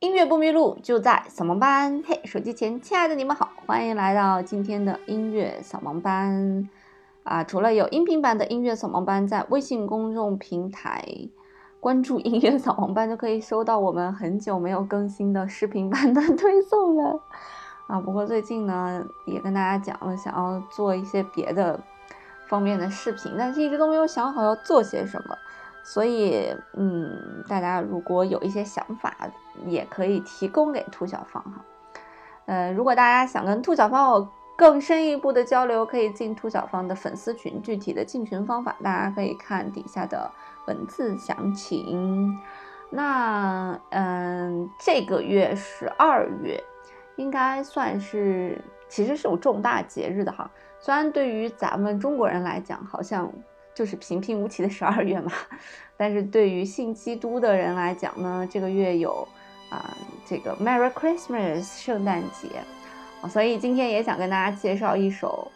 音乐不迷路，就在扫盲班。嘿，手机前亲爱的你们好，欢迎来到今天的音乐扫盲班。啊，除了有音频版的音乐扫盲班，在微信公众平台关注音乐扫盲班，就可以收到我们很久没有更新的视频版的推送了。啊，不过最近呢，也跟大家讲了，想要做一些别的方面的视频，但是一直都没有想好要做些什么。所以，嗯，大家如果有一些想法，也可以提供给兔小芳哈。呃，如果大家想跟兔小芳有更深一步的交流，可以进兔小芳的粉丝群。具体的进群方法，大家可以看底下的文字详情。那，嗯，这个月十二月，应该算是其实是有重大节日的哈。虽然对于咱们中国人来讲，好像。就是平平无奇的十二月嘛，但是对于信基督的人来讲呢，这个月有啊这个 Merry Christmas 圣诞节，所以今天也想跟大家介绍一首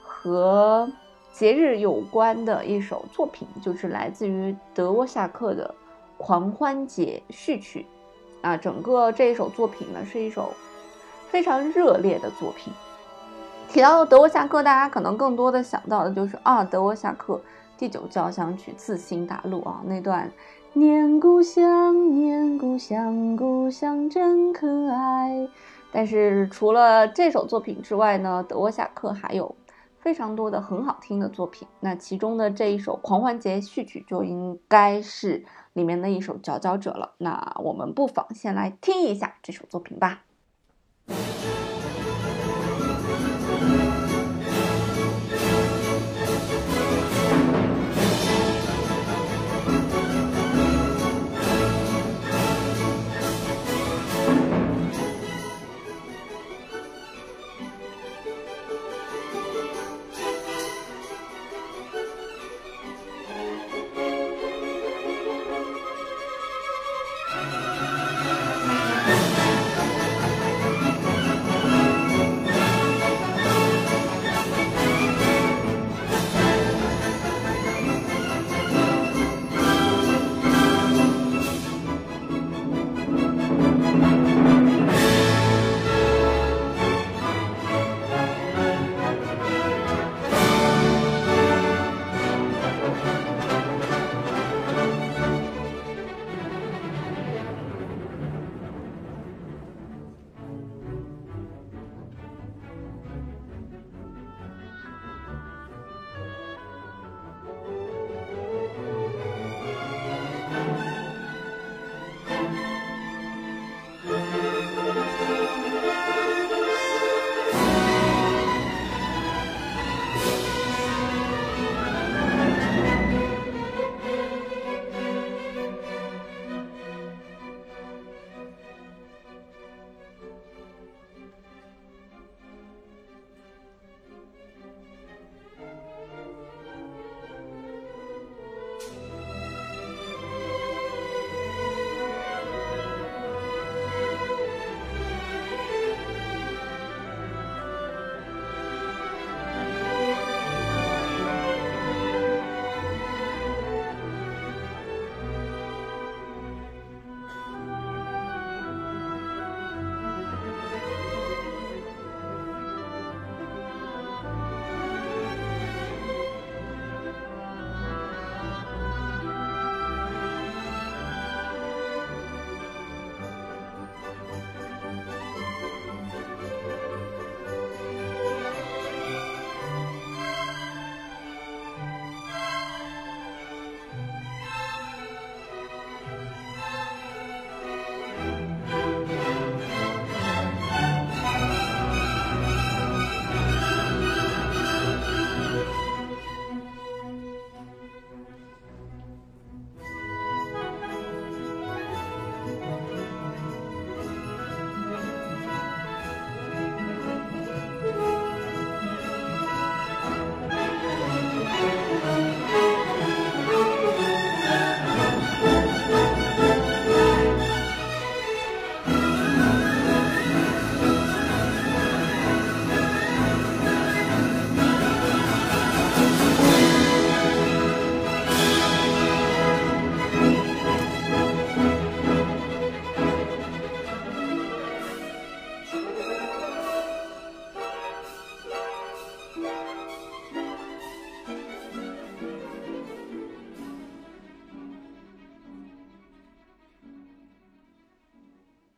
和节日有关的一首作品，就是来自于德沃夏克的狂欢节序曲啊。整个这一首作品呢，是一首非常热烈的作品。提到德沃夏克，大家可能更多的想到的就是啊，德沃夏克。第九交响曲《自新大陆》啊，那段念故乡，念故乡，故乡真可爱。但是除了这首作品之外呢，德沃夏克还有非常多的很好听的作品。那其中的这一首《狂欢节序曲》就应该是里面的一首佼佼者了。那我们不妨先来听一下这首作品吧。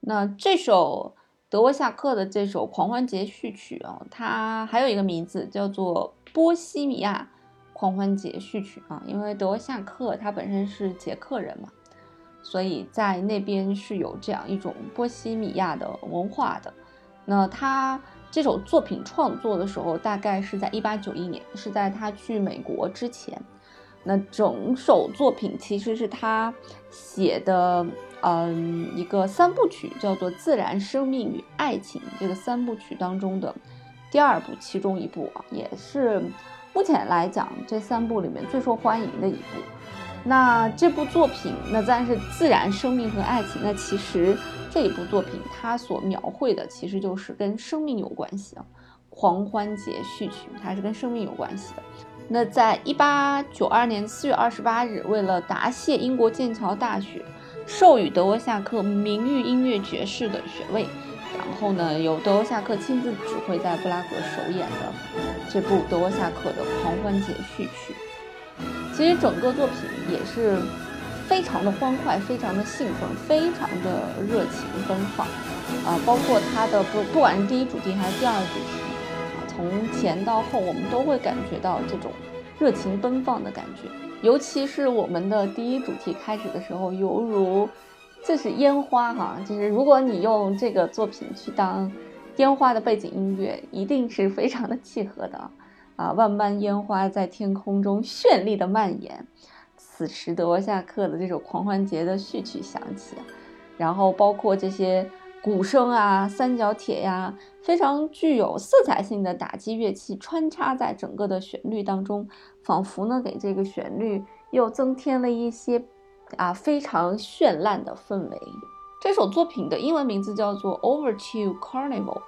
那这首德沃夏克的这首狂欢节序曲啊，它还有一个名字叫做波西米亚狂欢节序曲啊，因为德沃夏克他本身是捷克人嘛，所以在那边是有这样一种波西米亚的文化的。那他这首作品创作的时候，大概是在一八九一年，是在他去美国之前。那整首作品其实是他写的，嗯，一个三部曲，叫做《自然、生命与爱情》这个三部曲当中的第二部，其中一部啊，也是目前来讲这三部里面最受欢迎的一部。那这部作品，那自然是自然、生命和爱情。那其实这一部作品它所描绘的其实就是跟生命有关系啊，《狂欢节序曲》它是跟生命有关系的。那在一八九二年四月二十八日，为了答谢英国剑桥大学授予德沃夏克名誉音乐爵士的学位，然后呢，由德沃夏克亲自指挥在布拉格首演的这部德沃夏克的《狂欢节序曲》。其实整个作品也是非常的欢快，非常的兴奋，非常的热情奔放啊！包括它的不不管是第一主题还是第二主题啊。从前到后，我们都会感觉到这种热情奔放的感觉。尤其是我们的第一主题开始的时候，犹如这是烟花哈，就是如果你用这个作品去当烟花的背景音乐，一定是非常的契合的啊！万般烟花在天空中绚丽的蔓延。此时德沃夏克的这首狂欢节的序曲响起，然后包括这些。鼓声啊，三角铁呀，非常具有色彩性的打击乐器穿插在整个的旋律当中，仿佛呢给这个旋律又增添了一些啊非常绚烂的氛围。这首作品的英文名字叫做 Overture Carnival。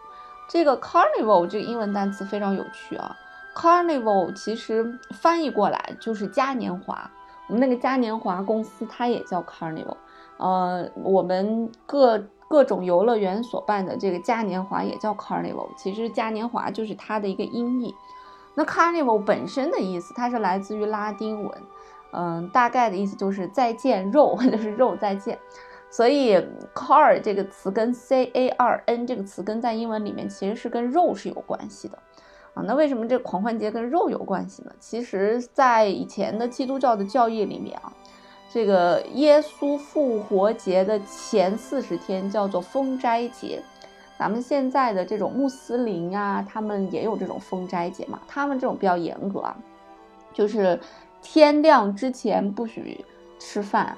这个 Carnival 这个英文单词非常有趣啊，Carnival 其实翻译过来就是嘉年华。我们那个嘉年华公司它也叫 Carnival。呃，我们各。各种游乐园所办的这个嘉年华也叫 Carnival，其实嘉年华就是它的一个音译。那 Carnival 本身的意思，它是来自于拉丁文，嗯，大概的意思就是再见肉，就是肉再见。所以 car 这个词跟 c a r n 这个词根在英文里面其实是跟肉是有关系的啊。那为什么这狂欢节跟肉有关系呢？其实，在以前的基督教的教义里面啊。这个耶稣复活节的前四十天叫做封斋节，咱们现在的这种穆斯林啊，他们也有这种封斋节嘛？他们这种比较严格啊，就是天亮之前不许吃饭，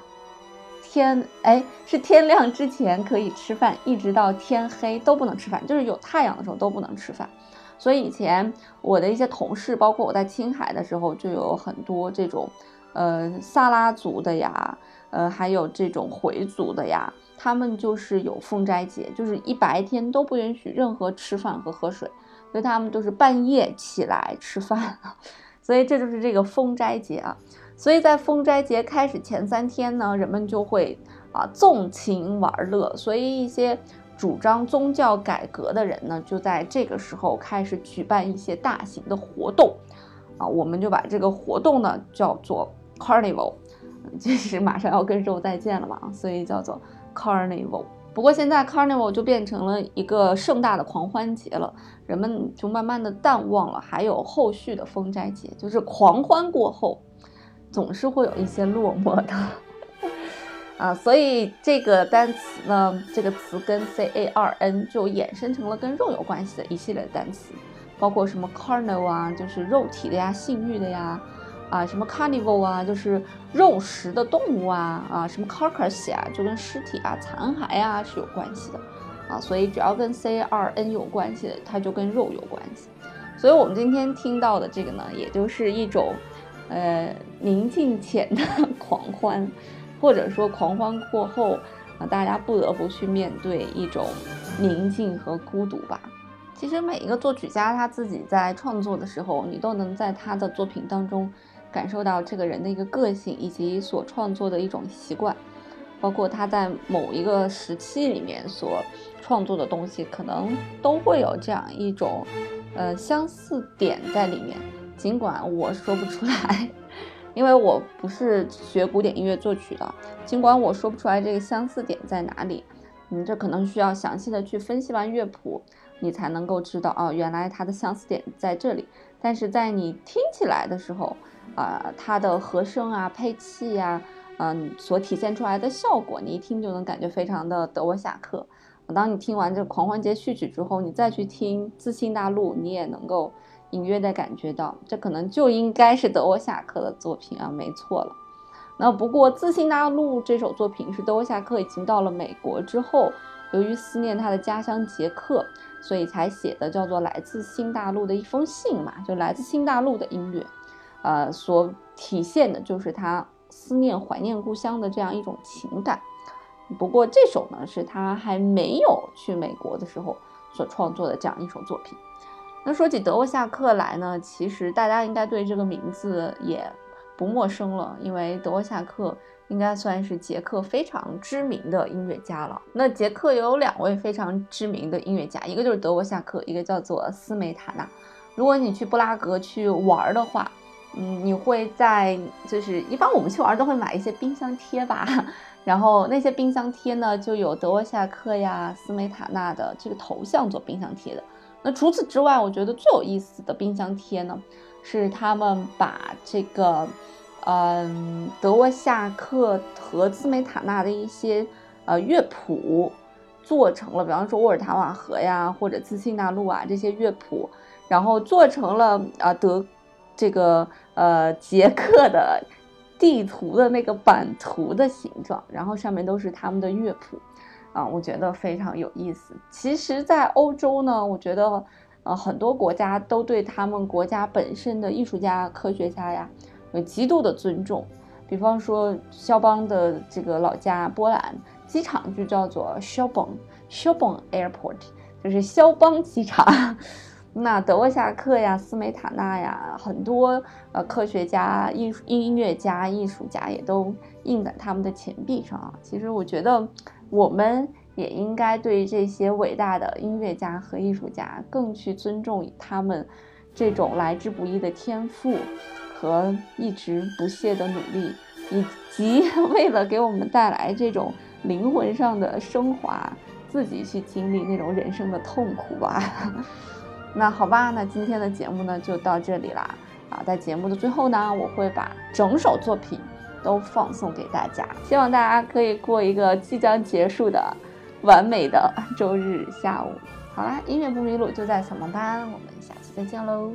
天哎是天亮之前可以吃饭，一直到天黑都不能吃饭，就是有太阳的时候都不能吃饭。所以以前我的一些同事，包括我在青海的时候，就有很多这种。呃，萨拉族的呀，呃，还有这种回族的呀，他们就是有封斋节，就是一白天都不允许任何吃饭和喝水，所以他们都是半夜起来吃饭，所以这就是这个封斋节啊。所以在封斋节开始前三天呢，人们就会啊纵情玩乐，所以一些主张宗教改革的人呢，就在这个时候开始举办一些大型的活动，啊，我们就把这个活动呢叫做。Carnival，就是马上要跟肉再见了嘛，所以叫做 Carnival。不过现在 Carnival 就变成了一个盛大的狂欢节了，人们就慢慢的淡忘了还有后续的封斋节。就是狂欢过后，总是会有一些落寞的啊，所以这个单词呢，这个词跟 C A R N 就衍生成了跟肉有关系的一系列单词，包括什么 Carnival 啊，就是肉体的呀，性欲的呀。啊，什么 carnival 啊，就是肉食的动物啊，啊，什么 carcass 啊，就跟尸体啊、残骸啊是有关系的，啊，所以只要跟 c r n 有关系的，它就跟肉有关系。所以我们今天听到的这个呢，也就是一种，呃，宁静前的 狂欢，或者说狂欢过后，啊，大家不得不去面对一种宁静和孤独吧。其实每一个作曲家他自己在创作的时候，你都能在他的作品当中。感受到这个人的一个个性，以及所创作的一种习惯，包括他在某一个时期里面所创作的东西，可能都会有这样一种，呃，相似点在里面。尽管我说不出来，因为我不是学古典音乐作曲的，尽管我说不出来这个相似点在哪里，嗯，这可能需要详细的去分析完乐谱，你才能够知道哦，原来它的相似点在这里。但是在你听起来的时候，啊，它的和声啊、配器呀，嗯，所体现出来的效果，你一听就能感觉非常的德沃夏克。当你听完这《狂欢节序曲》之后，你再去听《自信大陆》，你也能够隐约的感觉到，这可能就应该是德沃夏克的作品啊，没错了。那不过，《自信大陆》这首作品是德沃夏克已经到了美国之后，由于思念他的家乡捷克，所以才写的，叫做《来自新大陆的一封信》嘛，就来自新大陆的音乐，呃，所体现的就是他思念、怀念故乡的这样一种情感。不过这首呢，是他还没有去美国的时候所创作的这样一首作品。那说起德沃夏克来呢，其实大家应该对这个名字也不陌生了，因为德沃夏克应该算是捷克非常知名的音乐家了。那捷克有两位非常知名的音乐家，一个就是德沃夏克，一个叫做斯梅塔纳。如果你去布拉格去玩的话，嗯，你会在就是一般我们去玩都会买一些冰箱贴吧。然后那些冰箱贴呢，就有德沃夏克呀、斯梅塔纳的这个头像做冰箱贴的。那除此之外，我觉得最有意思的冰箱贴呢，是他们把这个，嗯，德沃夏克和斯梅塔纳的一些呃乐谱做成了，比方说沃尔塔瓦河呀，或者自信大陆啊这些乐谱，然后做成了啊德这个呃捷克的。地图的那个版图的形状，然后上面都是他们的乐谱，啊，我觉得非常有意思。其实，在欧洲呢，我觉得，呃，很多国家都对他们国家本身的艺术家、科学家呀，有极度的尊重。比方说，肖邦的这个老家波兰机场就叫做 s h o b o n s h o b o n Airport，就是肖邦机场。那德沃夏克呀、斯梅塔纳呀，很多呃科学家、艺术音乐家、艺术家也都印在他们的钱币上啊。其实我觉得，我们也应该对这些伟大的音乐家和艺术家更去尊重他们这种来之不易的天赋和一直不懈的努力，以及为了给我们带来这种灵魂上的升华，自己去经历那种人生的痛苦吧。那好吧，那今天的节目呢就到这里啦。啊，在节目的最后呢，我会把整首作品都放送给大家，希望大家可以过一个即将结束的完美的周日下午。好啦，音乐不迷路就在小盲班，我们下期再见喽。